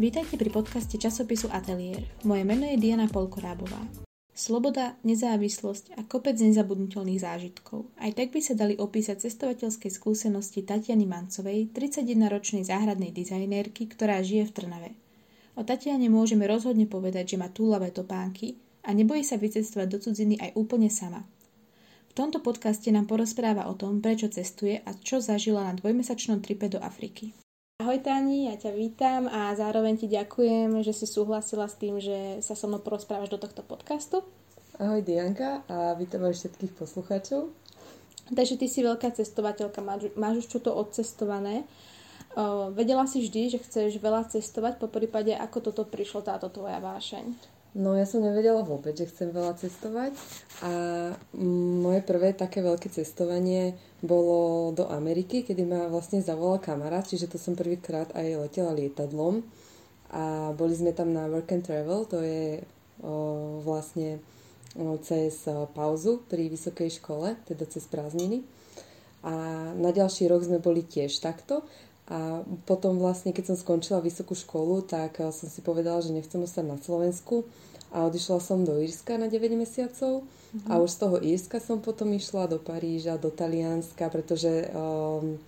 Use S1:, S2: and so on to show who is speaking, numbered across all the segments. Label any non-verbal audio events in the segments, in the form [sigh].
S1: Vítajte pri podcaste časopisu Atelier. Moje meno je Diana Polkorábová. Sloboda, nezávislosť a kopec nezabudnutelných zážitkov. Aj tak by sa dali opísať cestovateľské skúsenosti Tatiany Mancovej, 31-ročnej záhradnej dizajnérky, ktorá žije v Trnave. O Tatiane môžeme rozhodne povedať, že má túlavé topánky a nebojí sa vycestovať do cudziny aj úplne sama. V tomto podcaste nám porozpráva o tom, prečo cestuje a čo zažila na dvojmesačnom tripe do Afriky. Ahoj Tani, ja ťa vítam a zároveň ti ďakujem, že si súhlasila s tým, že sa so mnou porozprávaš do tohto podcastu.
S2: Ahoj Dianka a vítam aj všetkých poslucháčov.
S1: Takže ty si veľká cestovateľka, máš už čo to odcestované. O, vedela si vždy, že chceš veľa cestovať, po prípade ako toto prišlo táto tvoja vášeň?
S2: No ja som nevedela vôbec, že chcem veľa cestovať a moje prvé také veľké cestovanie bolo do Ameriky, kedy ma vlastne zavolal kamarát, čiže to som prvýkrát aj letela lietadlom. A boli sme tam na work and travel, to je o, vlastne o, cez o, pauzu pri vysokej škole, teda cez prázdniny. A na ďalší rok sme boli tiež takto. A potom vlastne, keď som skončila vysokú školu, tak som si povedala, že nechcem ostať na Slovensku a odišla som do Írska na 9 mesiacov mm-hmm. a už z toho Írska som potom išla do Paríža, do Talianska, pretože um,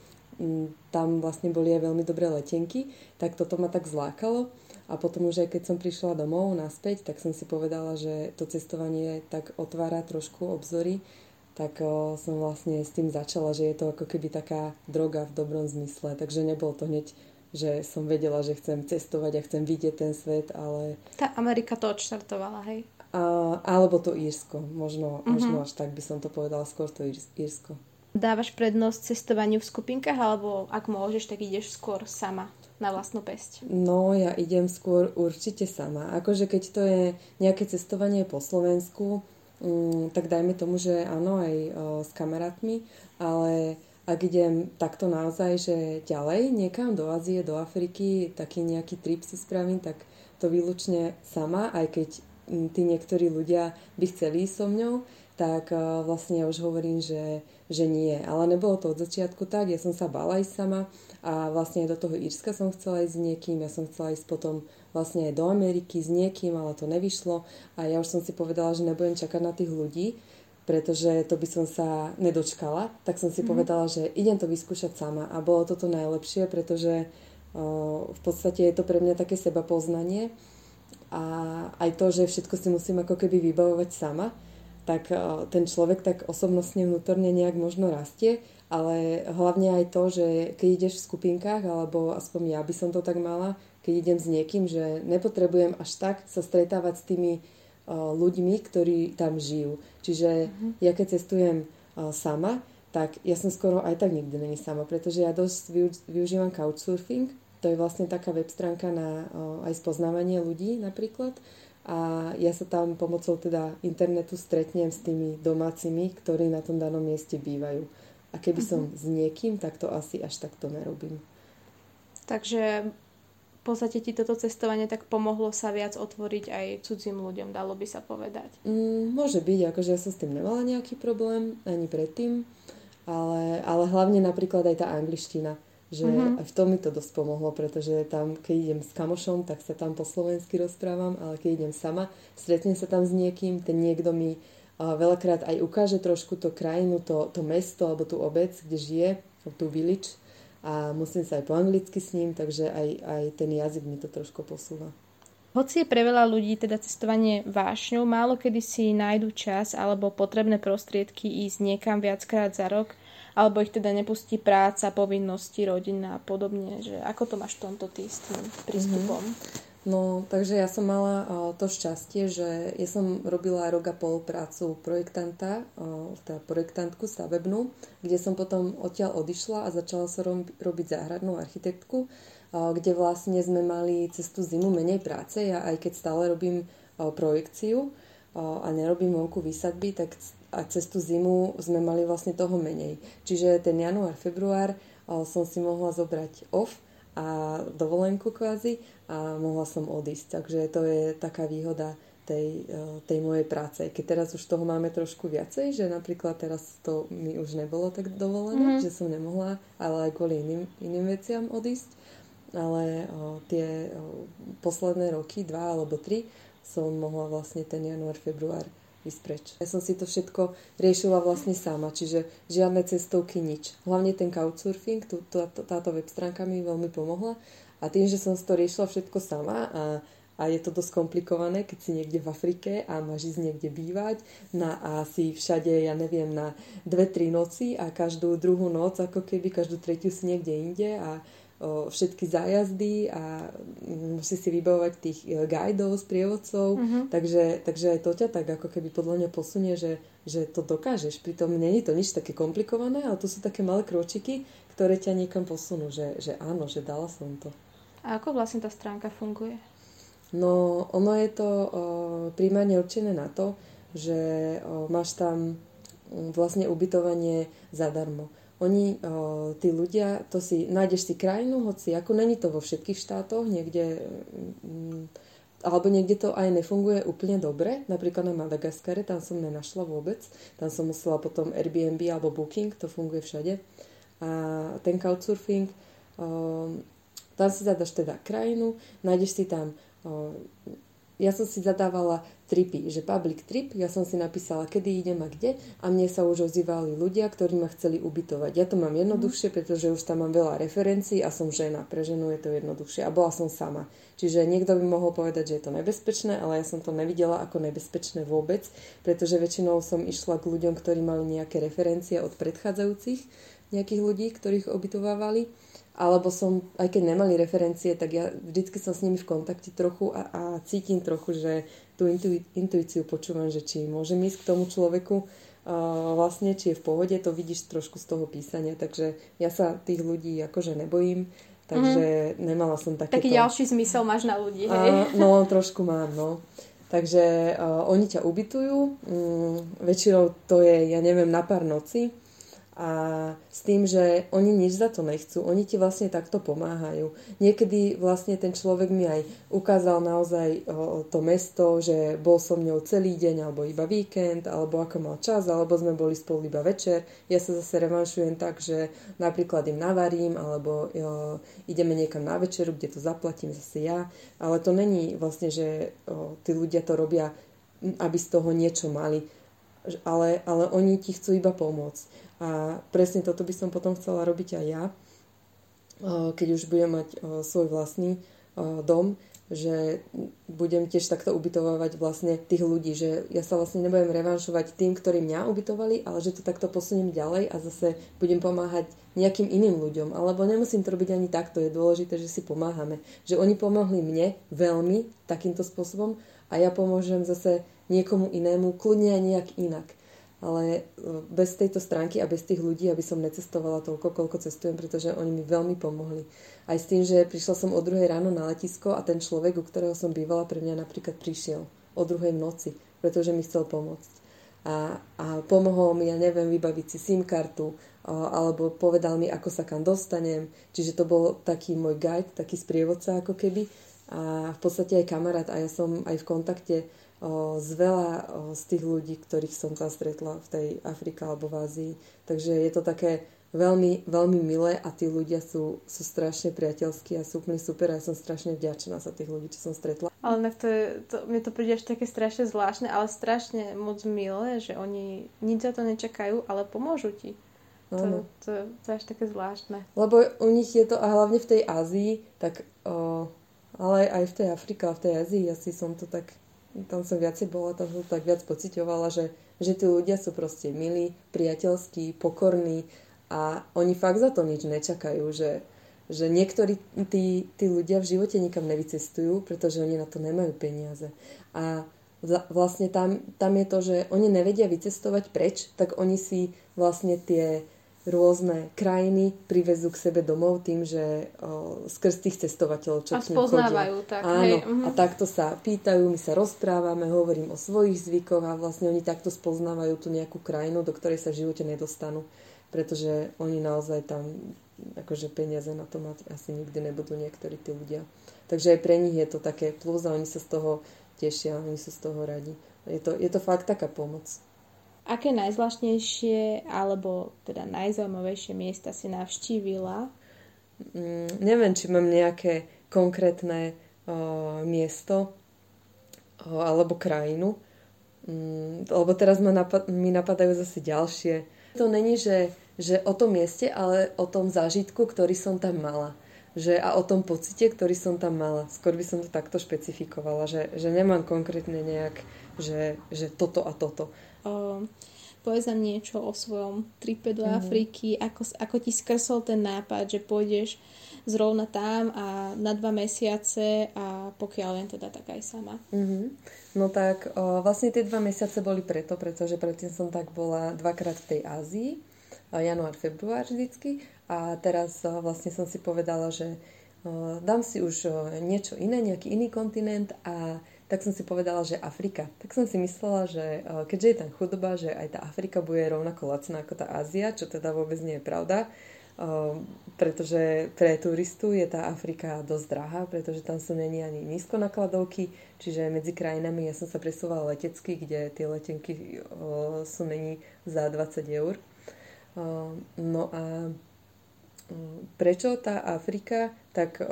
S2: tam vlastne boli aj veľmi dobré letenky, tak toto ma tak zlákalo. A potom už aj keď som prišla domov naspäť, tak som si povedala, že to cestovanie tak otvára trošku obzory tak o, som vlastne s tým začala, že je to ako keby taká droga v dobrom zmysle. Takže nebolo to hneď, že som vedela, že chcem cestovať a chcem vidieť ten svet, ale...
S1: Tá Amerika to odštartovala, hej?
S2: A, alebo to Írsko. Možno, uh-huh. možno až tak by som to povedala, skôr to Írsko.
S1: Dávaš prednosť cestovaniu v skupinkách, alebo ak môžeš, tak ideš skôr sama na vlastnú pesť?
S2: No, ja idem skôr určite sama. Akože keď to je nejaké cestovanie po Slovensku, Mm, tak dajme tomu, že áno, aj o, s kamarátmi, ale ak idem takto naozaj, že ďalej niekam do Ázie, do Afriky, taký nejaký trip si spravím, tak to výlučne sama, aj keď mm, tí niektorí ľudia by chceli so mňou, tak o, vlastne ja už hovorím, že, že nie. Ale nebolo to od začiatku tak, ja som sa bala ísť sama a vlastne do toho Írska som chcela ísť s niekým, ja som chcela ísť potom vlastne aj do Ameriky s niekým, ale to nevyšlo a ja už som si povedala, že nebudem čakať na tých ľudí, pretože to by som sa nedočkala, tak som si mm. povedala, že idem to vyskúšať sama a bolo toto najlepšie, pretože o, v podstate je to pre mňa také seba poznanie a aj to, že všetko si musím ako keby vybavovať sama, tak o, ten človek tak osobnostne vnútorne nejak možno rastie, ale hlavne aj to, že keď ideš v skupinkách, alebo aspoň ja by som to tak mala, keď idem s niekým, že nepotrebujem až tak sa stretávať s tými ľuďmi, ktorí tam žijú. Čiže uh-huh. ja keď cestujem uh, sama, tak ja som skoro aj tak nikdy není sama, pretože ja dosť využívam couchsurfing, to je vlastne taká web stránka na uh, aj spoznávanie ľudí napríklad a ja sa tam pomocou teda internetu stretnem s tými domácimi, ktorí na tom danom mieste bývajú. A keby uh-huh. som s niekým, tak to asi až takto nerobím.
S1: Takže podstate ti toto cestovanie tak pomohlo sa viac otvoriť aj cudzím ľuďom, dalo by sa povedať.
S2: Mm, môže byť, akože ja som s tým nemala nejaký problém, ani predtým, ale, ale hlavne napríklad aj tá angličtina, že mm-hmm. v tom mi to dosť pomohlo, pretože tam, keď idem s kamošom, tak sa tam po slovensky rozprávam, ale keď idem sama, stretnem sa tam s niekým, ten niekto mi uh, veľakrát aj ukáže trošku to krajinu, to, to mesto alebo tú obec, kde žije, tú village, a musím sa aj po anglicky s ním, takže aj, aj ten jazyk mi to trošku posúva.
S1: Hoci je pre veľa ľudí teda cestovanie vášňou, málo kedy si nájdu čas alebo potrebné prostriedky ísť niekam viackrát za rok, alebo ich teda nepustí práca, povinnosti, rodina a podobne. Že ako to máš v tomto s tým prístupom? Mm-hmm.
S2: No, takže ja som mala uh, to šťastie, že ja som robila rok a pol prácu projektanta, uh, teda projektantku stavebnú, kde som potom odtiaľ odišla a začala som rob- robiť záhradnú architektku, uh, kde vlastne sme mali cez zimu menej práce. Ja aj keď stále robím projekciu a nerobím vonku výsadby, tak a cez zimu sme mali vlastne toho menej. Čiže ten január, február som si mohla zobrať off, a dovolenku kvázi a mohla som odísť. Takže to je taká výhoda tej, e, tej mojej práce. Keď teraz už toho máme trošku viacej, že napríklad teraz to mi už nebolo tak dovolené, mm-hmm. že som nemohla, ale aj kvôli iným, iným veciam odísť. ale o, tie o, posledné roky, dva alebo tri, som mohla vlastne ten január, február ísť preč. Ja som si to všetko riešila vlastne sama, čiže žiadne cestovky, nič. Hlavne ten couchsurfing, tú, tá, táto web stránka mi veľmi pomohla a tým, že som to riešila všetko sama a a je to dosť komplikované, keď si niekde v Afrike a máš ísť niekde bývať na, a si všade, ja neviem, na dve, tri noci a každú druhú noc, ako keby každú tretiu si niekde inde a všetky zájazdy a musí si vybavovať tých e, guidov, sprievodcov, uh-huh. takže, takže to ťa tak ako keby podľa mňa posunie, že, že to dokážeš. Pritom není to nič také komplikované, ale to sú také malé kročiky, ktoré ťa niekam posunú, že, že áno, že dala som to.
S1: A ako vlastne tá stránka funguje?
S2: No, ono je to o, primárne určené na to, že o, máš tam vlastne ubytovanie zadarmo. Oni, o, tí ľudia, to si, nájdeš si krajinu, hoci ako není to vo všetkých štátoch, niekde, m, alebo niekde to aj nefunguje úplne dobre, napríklad na Madagaskare, tam som nenašla vôbec, tam som musela potom Airbnb alebo Booking, to funguje všade. A ten couchsurfing, o, tam si zadaš teda krajinu, nájdeš si tam ja som si zadávala tripy, že public trip, ja som si napísala, kedy idem a kde a mne sa už ozývali ľudia, ktorí ma chceli ubytovať. Ja to mám jednoduchšie, mhm. pretože už tam mám veľa referencií a som žena. Pre ženu je to jednoduchšie a bola som sama. Čiže niekto by mohol povedať, že je to nebezpečné, ale ja som to nevidela ako nebezpečné vôbec, pretože väčšinou som išla k ľuďom, ktorí mali nejaké referencie od predchádzajúcich nejakých ľudí, ktorých ubytovávali alebo som, aj keď nemali referencie, tak ja vždycky som s nimi v kontakte trochu a, a cítim trochu, že tú intu, intuíciu počúvam, že či môžem ísť k tomu človeku uh, vlastne, či je v pohode, to vidíš trošku z toho písania, takže ja sa tých ľudí akože nebojím, takže mm. nemala som takéto...
S1: Taký ďalší zmysel máš na ľudí, hej?
S2: Uh, no, trošku mám, no. Takže uh, oni ťa ubytujú, um, väčšinou to je, ja neviem, na pár noci, a s tým, že oni nič za to nechcú, oni ti vlastne takto pomáhajú. Niekedy vlastne ten človek mi aj ukázal naozaj to mesto, že bol som ňou celý deň alebo iba víkend, alebo ako mal čas, alebo sme boli spolu iba večer. Ja sa zase revanšujem tak, že napríklad im navarím, alebo ideme niekam na večeru, kde to zaplatím zase ja. Ale to není vlastne, že tí ľudia to robia, aby z toho niečo mali. Ale, ale oni ti chcú iba pomôcť. A presne toto by som potom chcela robiť aj ja, keď už budem mať svoj vlastný dom, že budem tiež takto ubytovať vlastne tých ľudí, že ja sa vlastne nebudem revanšovať tým, ktorí mňa ubytovali, ale že to takto posuniem ďalej a zase budem pomáhať nejakým iným ľuďom. Alebo nemusím to robiť ani takto, je dôležité, že si pomáhame. Že oni pomohli mne veľmi takýmto spôsobom a ja pomôžem zase niekomu inému, kľudne aj nejak inak ale e, bez tejto stránky a bez tých ľudí, aby som necestovala toľko, koľko cestujem, pretože oni mi veľmi pomohli. Aj s tým, že prišla som o druhej ráno na letisko a ten človek, u ktorého som bývala, pre mňa napríklad prišiel o druhej noci, pretože mi chcel pomôcť. A, a pomohol mi, ja neviem, vybaviť si SIM kartu, alebo povedal mi, ako sa kam dostanem. Čiže to bol taký môj guide, taký sprievodca ako keby. A v podstate aj kamarát a ja som aj v kontakte z veľa z tých ľudí, ktorých som sa stretla v tej Afrike alebo v Ázii. Takže je to také veľmi, veľmi milé a tí ľudia sú, sú strašne priateľskí a sú úplne super a ja som strašne vďačná za tých ľudí, čo som stretla.
S1: Ale to je, to, mne to príde až také strašne zvláštne, ale strašne moc milé, že oni nič za to nečakajú, ale pomôžu ti. To, to, to je až také zvláštne.
S2: Lebo u nich je to, a hlavne v tej Ázii, tak, o, ale aj v tej Afrike a v tej Ázii, asi som to tak tam som viacej bola, tam som tak viac pocitovala, že, že tí ľudia sú proste milí, priateľskí, pokorní a oni fakt za to nič nečakajú, že, že niektorí tí, tí ľudia v živote nikam nevycestujú, pretože oni na to nemajú peniaze. A vlastne tam, tam je to, že oni nevedia vycestovať preč, tak oni si vlastne tie rôzne krajiny privezú k sebe domov tým, že o, skrz tých cestovateľov, čo
S1: a spoznávajú tak.
S2: Áno, hej, uh-huh. a takto sa pýtajú, my sa rozprávame, hovorím o svojich zvykoch a vlastne oni takto spoznávajú tú nejakú krajinu, do ktorej sa v živote nedostanú, pretože oni naozaj tam akože peniaze na to mať asi nikdy nebudú niektorí tí ľudia. Takže aj pre nich je to také plus a oni sa z toho tešia, oni sú z toho radi. Je to, je to fakt taká pomoc.
S1: Aké najzvláštnejšie alebo teda najzaujímavejšie miesta si navštívila
S2: mm, neviem, či mám nejaké konkrétne uh, miesto uh, alebo krajinu, um, lebo teraz ma napad- mi napadajú zase ďalšie. To není, že, že o tom mieste, ale o tom zážitku, ktorý som tam mala. Že, a o tom pocite, ktorý som tam mala. Skôr by som to takto špecifikovala, že, že nemám konkrétne nejak, že, že toto a toto.
S1: Uh, povedz nám niečo o svojom tripe do mm. Afriky, ako, ako ti skrsol ten nápad, že pôjdeš zrovna tam a na dva mesiace a pokiaľ len teda tak aj sama.
S2: Mm-hmm. No tak o, vlastne tie dva mesiace boli preto, pretože predtým som tak bola dvakrát v tej Ázii, január, február vždycky a teraz o, vlastne som si povedala, že o, dám si už o, niečo iné, nejaký iný kontinent a tak som si povedala, že Afrika. Tak som si myslela, že keďže je tam chudoba, že aj tá Afrika bude rovnako lacná ako tá Ázia, čo teda vôbec nie je pravda. Ehm, pretože pre turistu je tá Afrika dosť drahá, pretože tam sú není ani nízko nakladovky, čiže medzi krajinami ja som sa presúvala letecky, kde tie letenky sú není za 20 eur. No a prečo tá Afrika, tak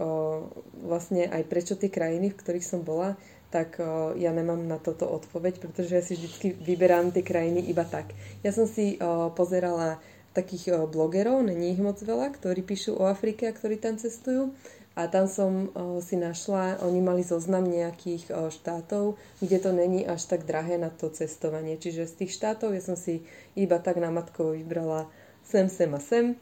S2: vlastne aj prečo tie krajiny, v ktorých som bola, tak ja nemám na toto odpoveď, pretože ja si vždy vyberám tie krajiny iba tak. Ja som si pozerala takých blogerov, není ich moc veľa, ktorí píšu o Afrike a ktorí tam cestujú. A tam som o, si našla, oni mali zoznam nejakých o, štátov, kde to není až tak drahé na to cestovanie. Čiže z tých štátov ja som si iba tak na matkou vybrala sem, sem a sem.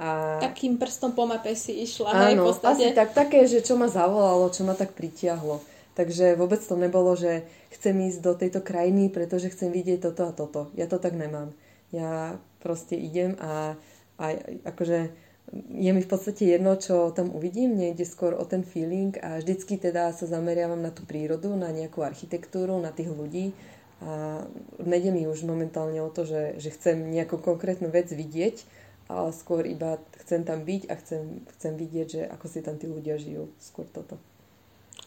S2: A...
S1: Takým prstom po mape si išla,
S2: Áno, hej, asi tak, také, že čo ma zavolalo, čo ma tak pritiahlo. Takže vôbec to nebolo, že chcem ísť do tejto krajiny, pretože chcem vidieť toto a toto. Ja to tak nemám. Ja proste idem a, a akože je mi v podstate jedno, čo tam uvidím, mne ide skôr o ten feeling a vždycky teda sa zameriavam na tú prírodu, na nejakú architektúru, na tých ľudí a nejde mi už momentálne o to, že, že chcem nejakú konkrétnu vec vidieť, ale skôr iba chcem tam byť a chcem, chcem vidieť, že ako si tam tí ľudia žijú. Skôr toto.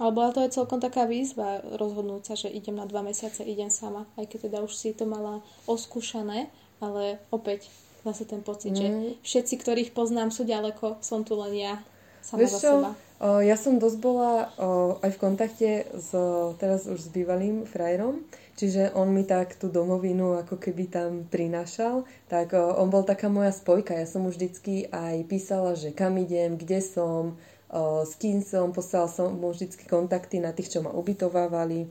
S1: Ale bola to aj celkom taká výzva rozhodnúť sa, že idem na dva mesiace, idem sama, aj keď teda už si to mala oskúšané ale opäť zase ten pocit, mm. že všetci, ktorých poznám, sú ďaleko, som tu len ja sama Vieš za čo? seba.
S2: O, ja som dosť bola o, aj v kontakte s, teraz už s bývalým frajerom, čiže on mi tak tú domovinu ako keby tam prinášal, tak o, on bol taká moja spojka. Ja som už vždycky aj písala, že kam idem, kde som, s kým som, poslala som mu vždycky kontakty na tých, čo ma ubytovávali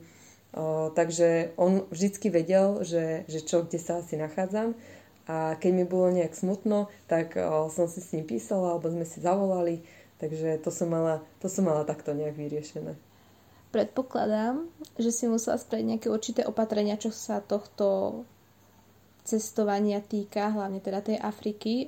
S2: takže on vždycky vedel, že, že čo, kde sa asi nachádzam. A keď mi bolo nejak smutno, tak som si s ním písala, alebo sme si zavolali. Takže to som mala, to som mala takto nejak vyriešené.
S1: Predpokladám, že si musela spraviť nejaké určité opatrenia, čo sa tohto cestovania týka, hlavne teda tej Afriky,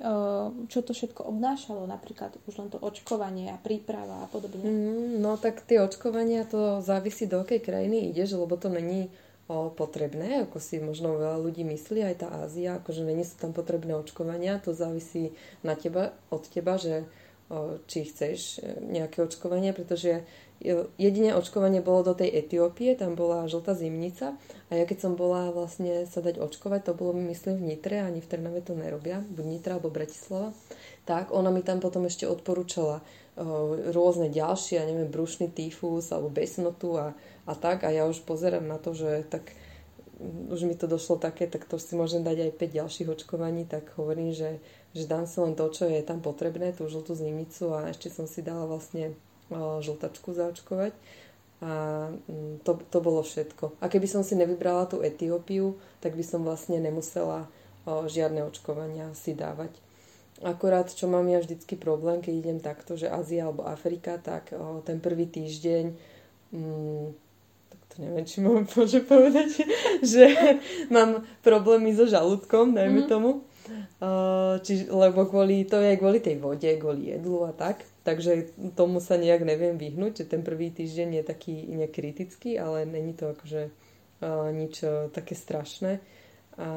S1: čo to všetko obnášalo, napríklad už len to očkovanie a príprava a podobne?
S2: Mm, no tak tie očkovania to závisí do akej krajiny ideš, lebo to není o, potrebné, ako si možno veľa ľudí myslí, aj tá Ázia, akože není sú tam potrebné očkovania, to závisí na teba, od teba, že o, či chceš e, nejaké očkovanie, pretože Jediné očkovanie bolo do tej Etiópie, tam bola žltá zimnica a ja keď som bola vlastne sa dať očkovať, to bolo myslím v Nitre, ani v Trnave to nerobia, buď Nitra alebo Bratislava, tak ona mi tam potom ešte odporúčala rôzne ďalšie, ja neviem, brušný tyfus alebo besnotu a, a tak. A ja už pozerám na to, že tak už mi to došlo také, tak to si môžem dať aj 5 ďalších očkovaní, tak hovorím, že, že dám si len to, čo je tam potrebné, tú žltú zimnicu a ešte som si dala vlastne žltačku zaočkovať. A mm, to, to bolo všetko. A keby som si nevybrala tú Etiópiu, tak by som vlastne nemusela žiadne očkovania si dávať. Akorát, čo mám ja vždycky problém, keď idem takto, že Ázia alebo Afrika, tak o, ten prvý týždeň, mm, tak to neviem, či mám [laughs] môže povedať, že [laughs] mám problémy so žalúdkom, dajme mm-hmm. tomu. O, či, lebo kvôli, to je kvôli tej vode, kvôli jedlu a tak. Takže tomu sa nejak neviem vyhnúť, že ten prvý týždeň je taký nejak kritický, ale není to akože uh, nič uh, také strašné. A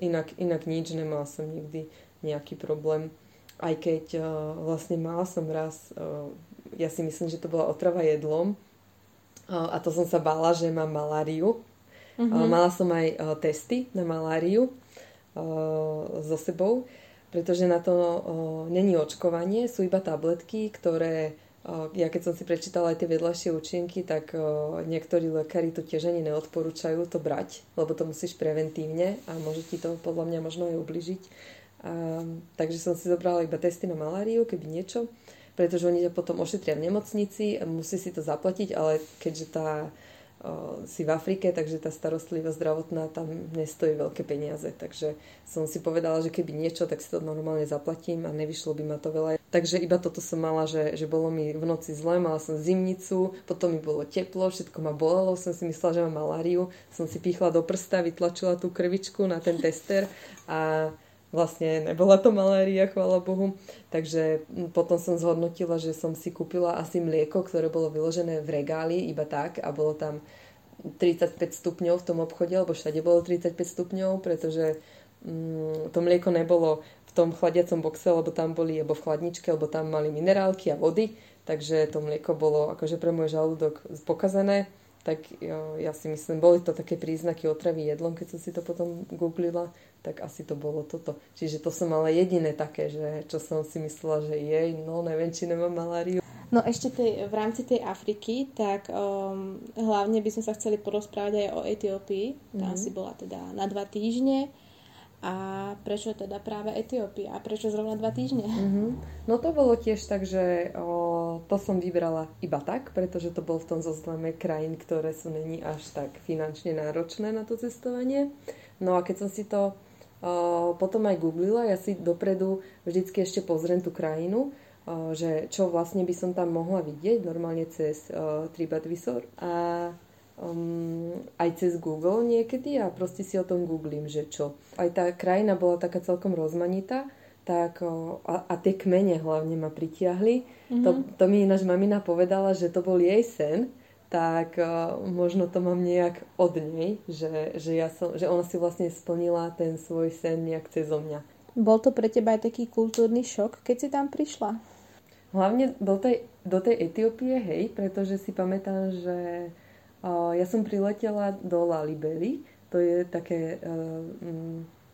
S2: inak, inak nič, nemala som nikdy nejaký problém. Aj keď uh, vlastne mala som raz, uh, ja si myslím, že to bola otrava jedlom uh, a to som sa bála, že mám maláriu. Mm-hmm. Uh, mala som aj uh, testy na maláriu so sebou pretože na to o, není očkovanie, sú iba tabletky, ktoré ja keď som si prečítala aj tie vedľajšie účinky, tak niektorí lekári to tiež ani neodporúčajú to brať, lebo to musíš preventívne a môže ti to podľa mňa možno aj ubližiť. Takže som si zobrala iba testy na maláriu, keby niečo, pretože oni ťa potom ošetria v nemocnici, musí si to zaplatiť, ale keďže tá si v Afrike, takže tá starostlivosť zdravotná tam nestojí veľké peniaze. Takže som si povedala, že keby niečo, tak si to normálne zaplatím a nevyšlo by ma to veľa. Takže iba toto som mala, že, že bolo mi v noci zle, mala som zimnicu, potom mi bolo teplo, všetko ma bolelo, som si myslela, že mám maláriu, som si pýchla do prsta, vytlačila tú krvičku na ten tester a vlastne nebola to malária, chvála Bohu. Takže potom som zhodnotila, že som si kúpila asi mlieko, ktoré bolo vyložené v regáli iba tak a bolo tam 35 stupňov v tom obchode, lebo všade bolo 35 stupňov, pretože mm, to mlieko nebolo v tom chladiacom boxe, lebo tam boli, alebo v chladničke, lebo tam mali minerálky a vody, takže to mlieko bolo akože pre môj žalúdok pokazané. Tak ja si myslím, boli to také príznaky otravy jedlom, keď som si to potom googlila, tak asi to bolo toto. Čiže to som mala jediné také, že čo som si myslela, že jej, no neviem, či nemám maláriu.
S1: No ešte tej, v rámci tej Afriky, tak um, hlavne by sme sa chceli porozprávať aj o Etiópii. Tam mm-hmm. si bola teda na dva týždne. A prečo teda práve Etiópia? A prečo zrovna dva týždne?
S2: Mm-hmm. No to bolo tiež tak, že o, to som vybrala iba tak, pretože to bol v tom zozname krajín, ktoré sú není až tak finančne náročné na to cestovanie. No a keď som si to potom aj googlila, ja si dopredu vždycky ešte pozriem tú krajinu, že čo vlastne by som tam mohla vidieť, normálne cez TripAdvisor. A um, aj cez Google niekedy a proste si o tom googlím, že čo. Aj tá krajina bola taká celkom rozmanitá, tak a, a tie kmene hlavne ma pritiahli. Mm-hmm. To, to mi ináč mamina povedala, že to bol jej sen, tak o, možno to mám nejak od nej, že, že, ja som, že ona si vlastne splnila ten svoj sen nejak cez mňa.
S1: Bol to pre teba aj taký kultúrny šok, keď si tam prišla?
S2: Hlavne do tej, do tej Etiópie, hej, pretože si pamätám, že ja som priletela do Lalibely, to je také uh,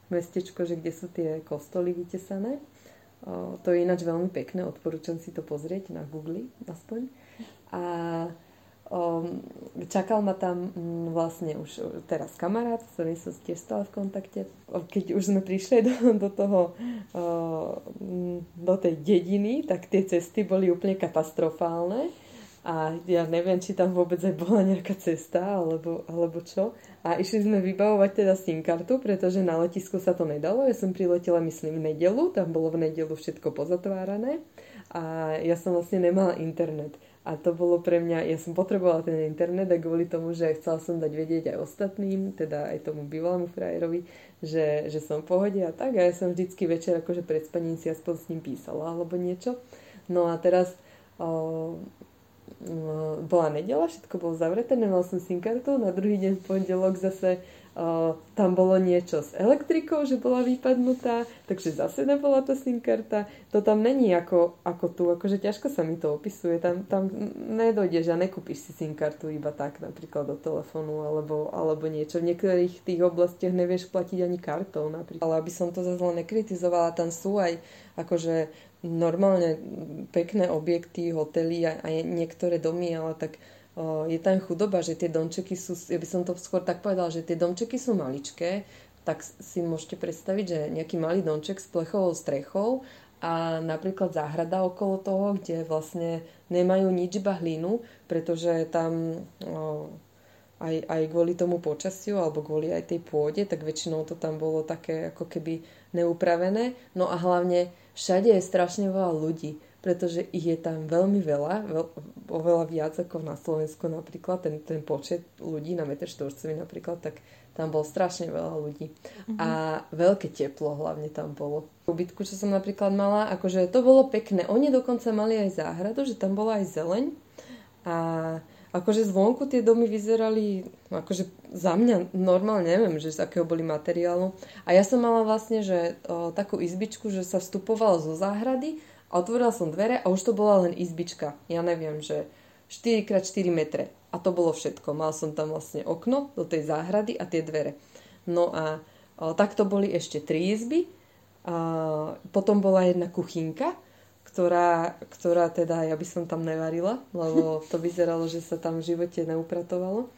S2: mestečko, že kde sú tie kostoly vytesané. Uh, to je ináč veľmi pekné, odporúčam si to pozrieť na Google aspoň. A um, čakal ma tam um, vlastne už teraz kamarát, s ktorým som tiež stala v kontakte. Keď už sme prišli do, do toho, uh, do tej dediny, tak tie cesty boli úplne katastrofálne a ja neviem, či tam vôbec aj bola nejaká cesta alebo, alebo čo. A išli sme vybavovať teda SIM kartu, pretože na letisku sa to nedalo. Ja som priletela, myslím, v nedelu, tam bolo v nedelu všetko pozatvárané a ja som vlastne nemala internet. A to bolo pre mňa, ja som potrebovala ten internet a kvôli tomu, že chcela som dať vedieť aj ostatným, teda aj tomu bývalému frajerovi, že, že som v pohode a tak. A ja som vždycky večer akože pred spaním si aspoň s ním písala alebo niečo. No a teraz o, No, bola nedela, všetko bolo zavreté, nemal som SIM kartu, na druhý deň v pondelok zase tam bolo niečo s elektrikou, že bola vypadnutá, takže zase nebola tá SIM karta. To tam není ako, ako tu, akože ťažko sa mi to opisuje, tam, tam nedojdeš a nekúpiš si SIM kartu iba tak, napríklad do telefónu alebo, alebo niečo. V niektorých tých oblastiach nevieš platiť ani kartou napríklad. Ale aby som to zase nekritizovala, tam sú aj akože normálne pekné objekty, hotely a, a niektoré domy, ale tak je tam chudoba, že tie domčeky sú, ja by som to skôr tak povedala, že tie domčeky sú maličké, tak si môžete predstaviť, že nejaký malý domček s plechovou strechou a napríklad záhrada okolo toho, kde vlastne nemajú nič iba hlinu, pretože tam o, aj, aj kvôli tomu počasiu alebo kvôli aj tej pôde, tak väčšinou to tam bolo také ako keby neupravené. No a hlavne všade je strašne veľa ľudí, pretože ich je tam veľmi veľa, veľ, oveľa viac ako na Slovensku napríklad, ten, ten počet ľudí na meter štvorcový napríklad, tak tam bolo strašne veľa ľudí. Mm-hmm. A veľké teplo hlavne tam bolo. Ubytku, čo som napríklad mala, akože to bolo pekné. Oni dokonca mali aj záhradu, že tam bola aj zeleň. A akože zvonku tie domy vyzerali, akože za mňa normálne neviem, že z akého boli materiálu. A ja som mala vlastne, že o, takú izbičku, že sa vstupovalo zo záhrady otvorila som dvere a už to bola len izbička. Ja neviem, že 4x4 metre. A to bolo všetko. Mal som tam vlastne okno do tej záhrady a tie dvere. No a o, takto boli ešte tri izby A potom bola jedna kuchynka, ktorá, ktorá teda ja by som tam nevarila, lebo [laughs] to vyzeralo, že sa tam v živote neupratovalo.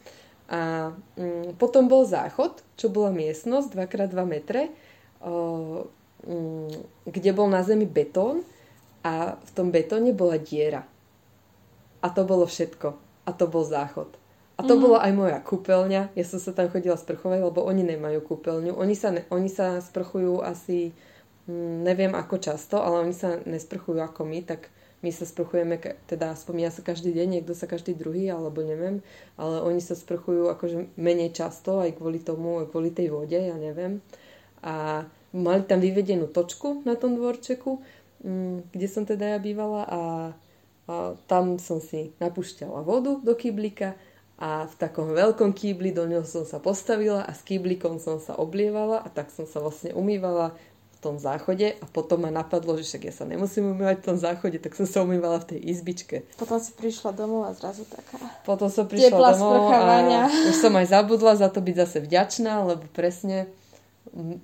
S2: A mm, potom bol záchod, čo bola miestnosť 2x2 metre, o, mm, kde bol na zemi betón a v tom betóne bola diera. A to bolo všetko. A to bol záchod. A to mm. bola aj moja kúpeľňa. Ja som sa tam chodila sprchovať, lebo oni nemajú kúpeľňu. Oni sa, ne, oni sa sprchujú asi, mm, neviem ako často, ale oni sa nesprchujú ako my, tak my sa sprchujeme, teda ja sa každý deň, niekto sa každý druhý, alebo neviem, ale oni sa sprchujú akože menej často, aj kvôli tomu, aj kvôli tej vode, ja neviem. A mali tam vyvedenú točku na tom dvorčeku, kde som teda ja bývala a, a tam som si napúšťala vodu do kyblika a v takom veľkom kýbli do ňoho som sa postavila a s kýblikom som sa oblievala a tak som sa vlastne umývala tom záchode a potom ma napadlo, že však ja sa nemusím umývať v tom záchode, tak som sa umývala v tej izbičke.
S1: Potom si prišla domov a zrazu taká
S2: Potom som prišla domov a už som aj zabudla za to byť zase vďačná, lebo presne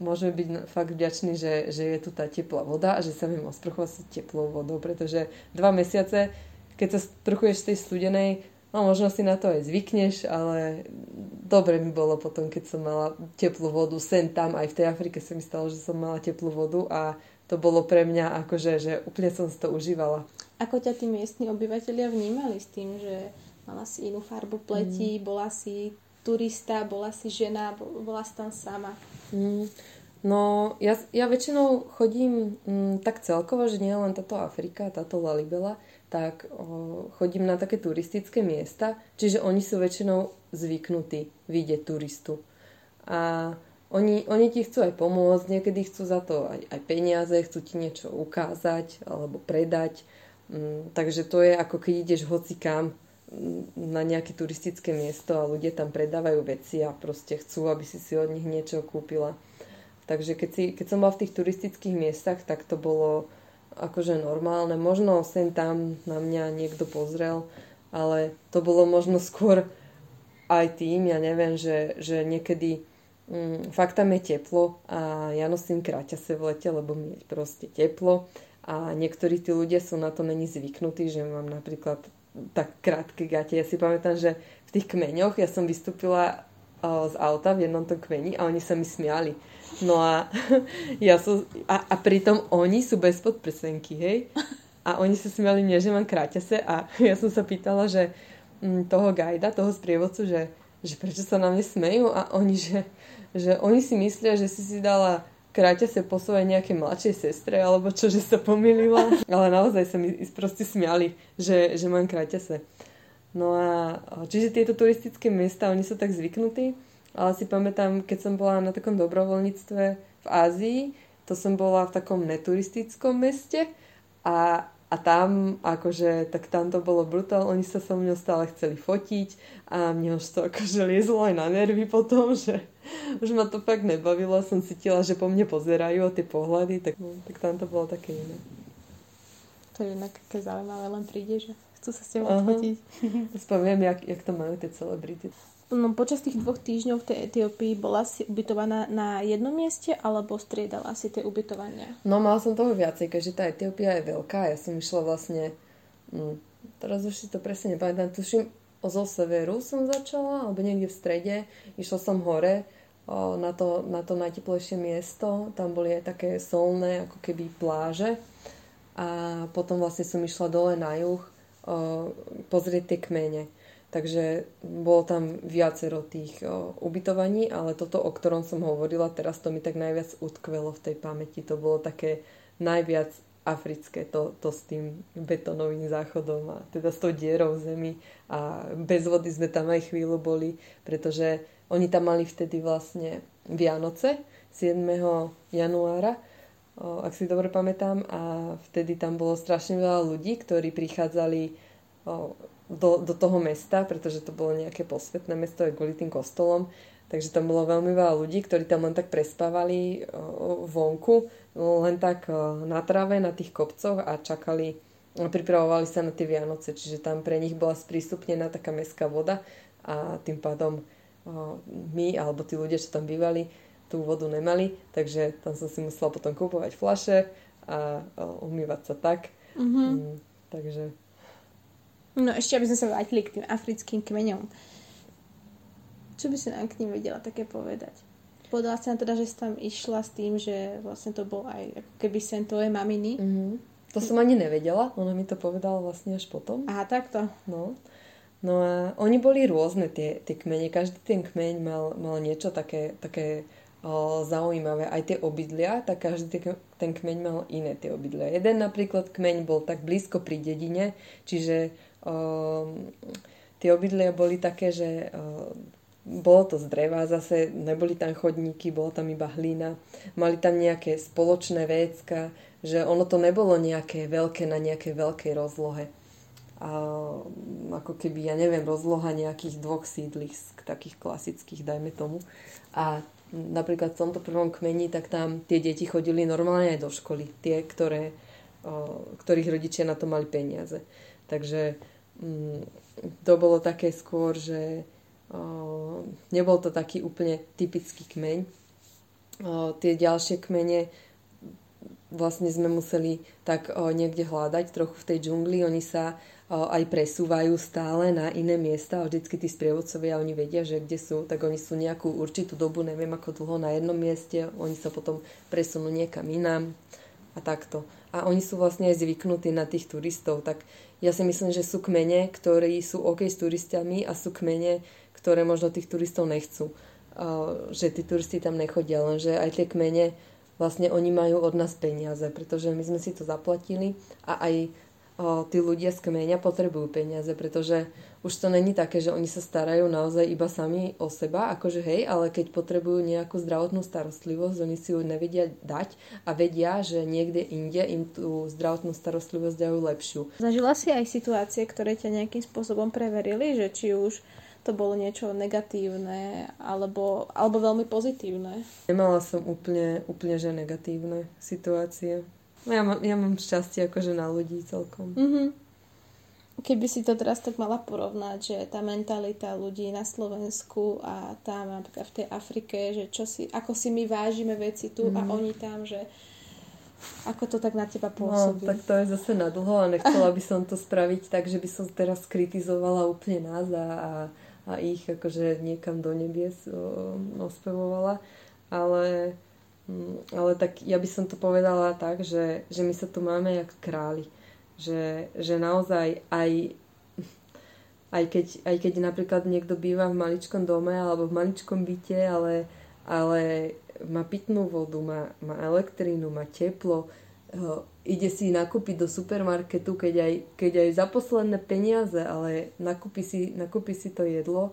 S2: môžeme byť fakt vďační, že, že je tu tá teplá voda a že sa viem osprchovať teplou vodou, pretože dva mesiace, keď sa sprchuješ z tej studenej, No možno si na to aj zvykneš, ale dobre mi bolo potom, keď som mala teplú vodu sem tam, aj v tej Afrike sa mi stalo, že som mala teplú vodu a to bolo pre mňa akože, že úplne som si to užívala.
S1: Ako ťa tí miestni obyvateľia vnímali s tým, že mala si inú farbu pleti, mm. bola si turista, bola si žena, bola si tam sama?
S2: Mm. No, ja, ja väčšinou chodím mm, tak celkovo, že nie len táto Afrika, táto Lalibela, tak o, chodím na také turistické miesta, čiže oni sú väčšinou zvyknutí vidieť turistu. A oni, oni ti chcú aj pomôcť, niekedy chcú za to aj, aj peniaze, chcú ti niečo ukázať alebo predať. Mm, takže to je ako keď ideš hoci kam mm, na nejaké turistické miesto a ľudia tam predávajú veci a proste chcú, aby si si od nich niečo kúpila. Takže keď, si, keď som bola v tých turistických miestach, tak to bolo akože normálne. Možno sem tam na mňa niekto pozrel, ale to bolo možno skôr aj tým, ja neviem, že, že niekedy mm, fakt tam je teplo a ja nosím kráťase v lete, lebo mi je proste teplo a niektorí tí ľudia sú na to není zvyknutí, že mám napríklad tak krátke gate. Ja si pamätám, že v tých kmeňoch ja som vystúpila z auta v jednom tom kmeni a oni sa mi smiali No a [laughs] ja som, a, a pritom oni sú bez podprsenky, hej? A oni sa smiali mne, že mám kráťase a [laughs] ja som sa pýtala, že mm, toho gajda, toho sprievodcu, že, že prečo sa na mne smejú a oni, že, že oni si myslia, že si si dala kráťase po svojej nejakej mladšej sestre, alebo čo, že sa pomýlila. [laughs] Ale naozaj sa mi proste smiali, že, že mám kráťase. No a čiže tieto turistické miesta, oni sú tak zvyknutí, ale si pamätám, keď som bola na takom dobrovoľníctve v Ázii, to som bola v takom neturistickom meste a, a tam akože, tak tam to bolo brutál, oni sa so mnou stále chceli fotiť a mne už to akože liezlo aj na nervy potom, že už ma to fakt nebavilo, som cítila, že po mne pozerajú tie pohľady, tak, no, tak tam to bolo také iné.
S1: To je inak také zaujímavé, len príde, že chcú sa s tebou fotiť.
S2: Spomiem, jak, jak to majú tie celebrity
S1: no, počas tých dvoch týždňov v tej Etiópii bola si ubytovaná na jednom mieste alebo striedala si tie ubytovania?
S2: No mala som toho viacej, keďže tá Etiópia je veľká. Ja som išla vlastne, hm, teraz už si to presne nepamätám, tuším zo severu som začala, alebo niekde v strede. Išla som hore o, na, to, na to najteplejšie miesto. Tam boli aj také solné, ako keby pláže. A potom vlastne som išla dole na juh o, pozrieť tie kmene. Takže bolo tam viacero tých o, ubytovaní, ale toto, o ktorom som hovorila, teraz to mi tak najviac utkvelo v tej pamäti. To bolo také najviac africké, to, to s tým betonovým záchodom a teda s tou dierou v zemi a bez vody sme tam aj chvíľu boli, pretože oni tam mali vtedy vlastne Vianoce 7. januára, o, ak si dobre pamätám, a vtedy tam bolo strašne veľa ľudí, ktorí prichádzali do, do toho mesta, pretože to bolo nejaké posvetné mesto aj kvôli tým kostolom. Takže tam bolo veľmi veľa ľudí, ktorí tam len tak prespávali vonku, len tak na trave, na tých kopcoch a čakali, pripravovali sa na tie Vianoce, čiže tam pre nich bola sprístupnená taká mestská voda a tým pádom my, alebo tí ľudia, čo tam bývali, tú vodu nemali, takže tam som si musela potom kúpovať flaše a umývať sa tak. Mm-hmm. Mm, takže...
S1: No ešte, aby sme sa vrátili k tým africkým kmeňom. Čo by si nám k ním vedela také povedať? Povedala si nám teda, že si tam išla s tým, že vlastne to bol aj ako keby sen tvoje maminy.
S2: Mm-hmm. To som ani nevedela, ona mi to povedala vlastne až potom.
S1: Aha, takto.
S2: No. No a oni boli rôzne tie, tie kmene, každý ten kmeň mal, mal niečo také, také o, zaujímavé. Aj tie obydlia, tak každý ten kmeň mal iné tie obydlia. Jeden napríklad kmeň bol tak blízko pri dedine, čiže o, tie obydlia boli také, že o, bolo to z dreva, zase neboli tam chodníky, bolo tam iba hlina, mali tam nejaké spoločné vécka, že ono to nebolo nejaké veľké na nejakej veľkej rozlohe a, ako keby, ja neviem, rozloha nejakých dvoch sídlisk, takých klasických, dajme tomu. A napríklad v tomto prvom kmeni, tak tam tie deti chodili normálne aj do školy. Tie, ktoré, ktorých rodičia na to mali peniaze. Takže mm, to bolo také skôr, že nebol to taký úplne typický kmeň. O, tie ďalšie kmene vlastne sme museli tak o, niekde hľadať trochu v tej džungli. Oni sa aj presúvajú stále na iné miesta a vždycky tí sprievodcovia, oni vedia, že kde sú, tak oni sú nejakú určitú dobu, neviem ako dlho na jednom mieste, oni sa potom presunú niekam inám a takto. A oni sú vlastne aj zvyknutí na tých turistov, tak ja si myslím, že sú kmene, ktorí sú OK s turistami a sú kmene, ktoré možno tých turistov nechcú. Že tí turisti tam nechodia, lenže aj tie kmene vlastne oni majú od nás peniaze, pretože my sme si to zaplatili a aj tí ľudia z kmeňa potrebujú peniaze, pretože už to není také, že oni sa starajú naozaj iba sami o seba, akože hej, ale keď potrebujú nejakú zdravotnú starostlivosť, oni si ju nevedia dať a vedia, že niekde inde im tú zdravotnú starostlivosť dajú lepšiu.
S1: Zažila si aj situácie, ktoré ťa nejakým spôsobom preverili, že či už to bolo niečo negatívne alebo, alebo veľmi pozitívne?
S2: Nemala som úplne, úplne že negatívne situácie. No ja, mám, ja mám šťastie akože na ľudí celkom.
S1: Mm-hmm. Keby si to teraz tak mala porovnať, že tá mentalita ľudí na Slovensku a tam napríklad v tej Afrike, že čo si, ako si my vážime veci tu mm. a mhm. oni tam, že ako to tak na teba pôsobí?
S2: No, tak to je zase na dlho a nechcela by som to spraviť tak, že by som teraz kritizovala úplne nás a, a, a ich akože niekam do nebies ospevovala, ale Mm, ale tak ja by som to povedala tak, že, že my sa tu máme jak králi. Že, že naozaj aj, aj, keď, aj keď napríklad niekto býva v maličkom dome alebo v maličkom byte, ale, ale má pitnú vodu, má, má elektrínu, má teplo, ide si nakúpiť do supermarketu, keď aj, keď aj za posledné peniaze, ale nakúpi si, nakúpi si to jedlo.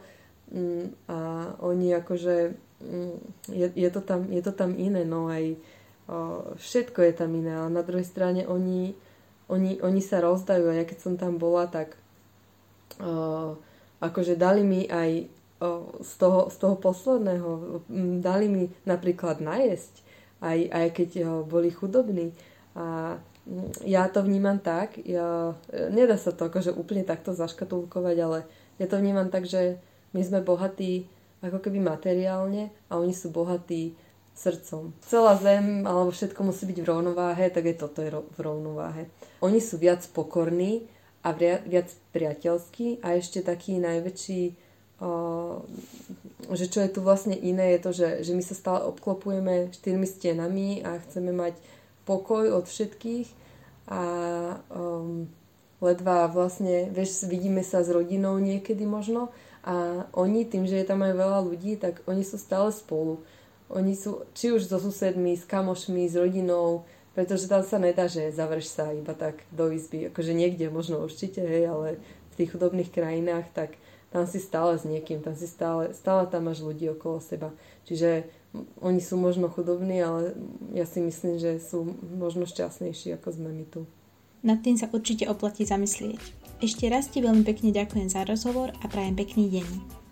S2: Um, a oni akože Mm, je, je, to tam, je to tam iné, no aj všetko je tam iné, ale na druhej strane oni, oni, oni sa rozdajú a ja keď som tam bola, tak akože dali mi aj z, toho, z toho posledného, dali mi napríklad najesť, aj, aj keď boli chudobní a ja to vnímam tak, ja, nedá sa to akože úplne takto zaškatulkovať, ale ja to vnímam tak, že my sme bohatí ako keby materiálne a oni sú bohatí srdcom. Celá zem alebo všetko musí byť v rovnováhe, tak je toto je v rovnováhe. Oni sú viac pokorní a viac priateľskí a ešte taký najväčší o, že čo je tu vlastne iné je to, že, že my sa stále obklopujeme štyrmi stenami a chceme mať pokoj od všetkých a um, ledva vlastne, vieš, vidíme sa s rodinou niekedy možno a oni tým, že je tam aj veľa ľudí, tak oni sú stále spolu. Oni sú či už so susedmi, s kamošmi, s rodinou, pretože tam sa nedá, že završ sa iba tak do izby. Akože niekde možno určite, hej, ale v tých chudobných krajinách, tak tam si stále s niekým, tam si stále, stále tam máš ľudí okolo seba. Čiže oni sú možno chudobní, ale ja si myslím, že sú možno šťastnejší, ako sme my tu.
S1: Nad tým sa určite oplatí zamyslieť. Ešte raz ti veľmi pekne ďakujem za rozhovor a prajem pekný deň.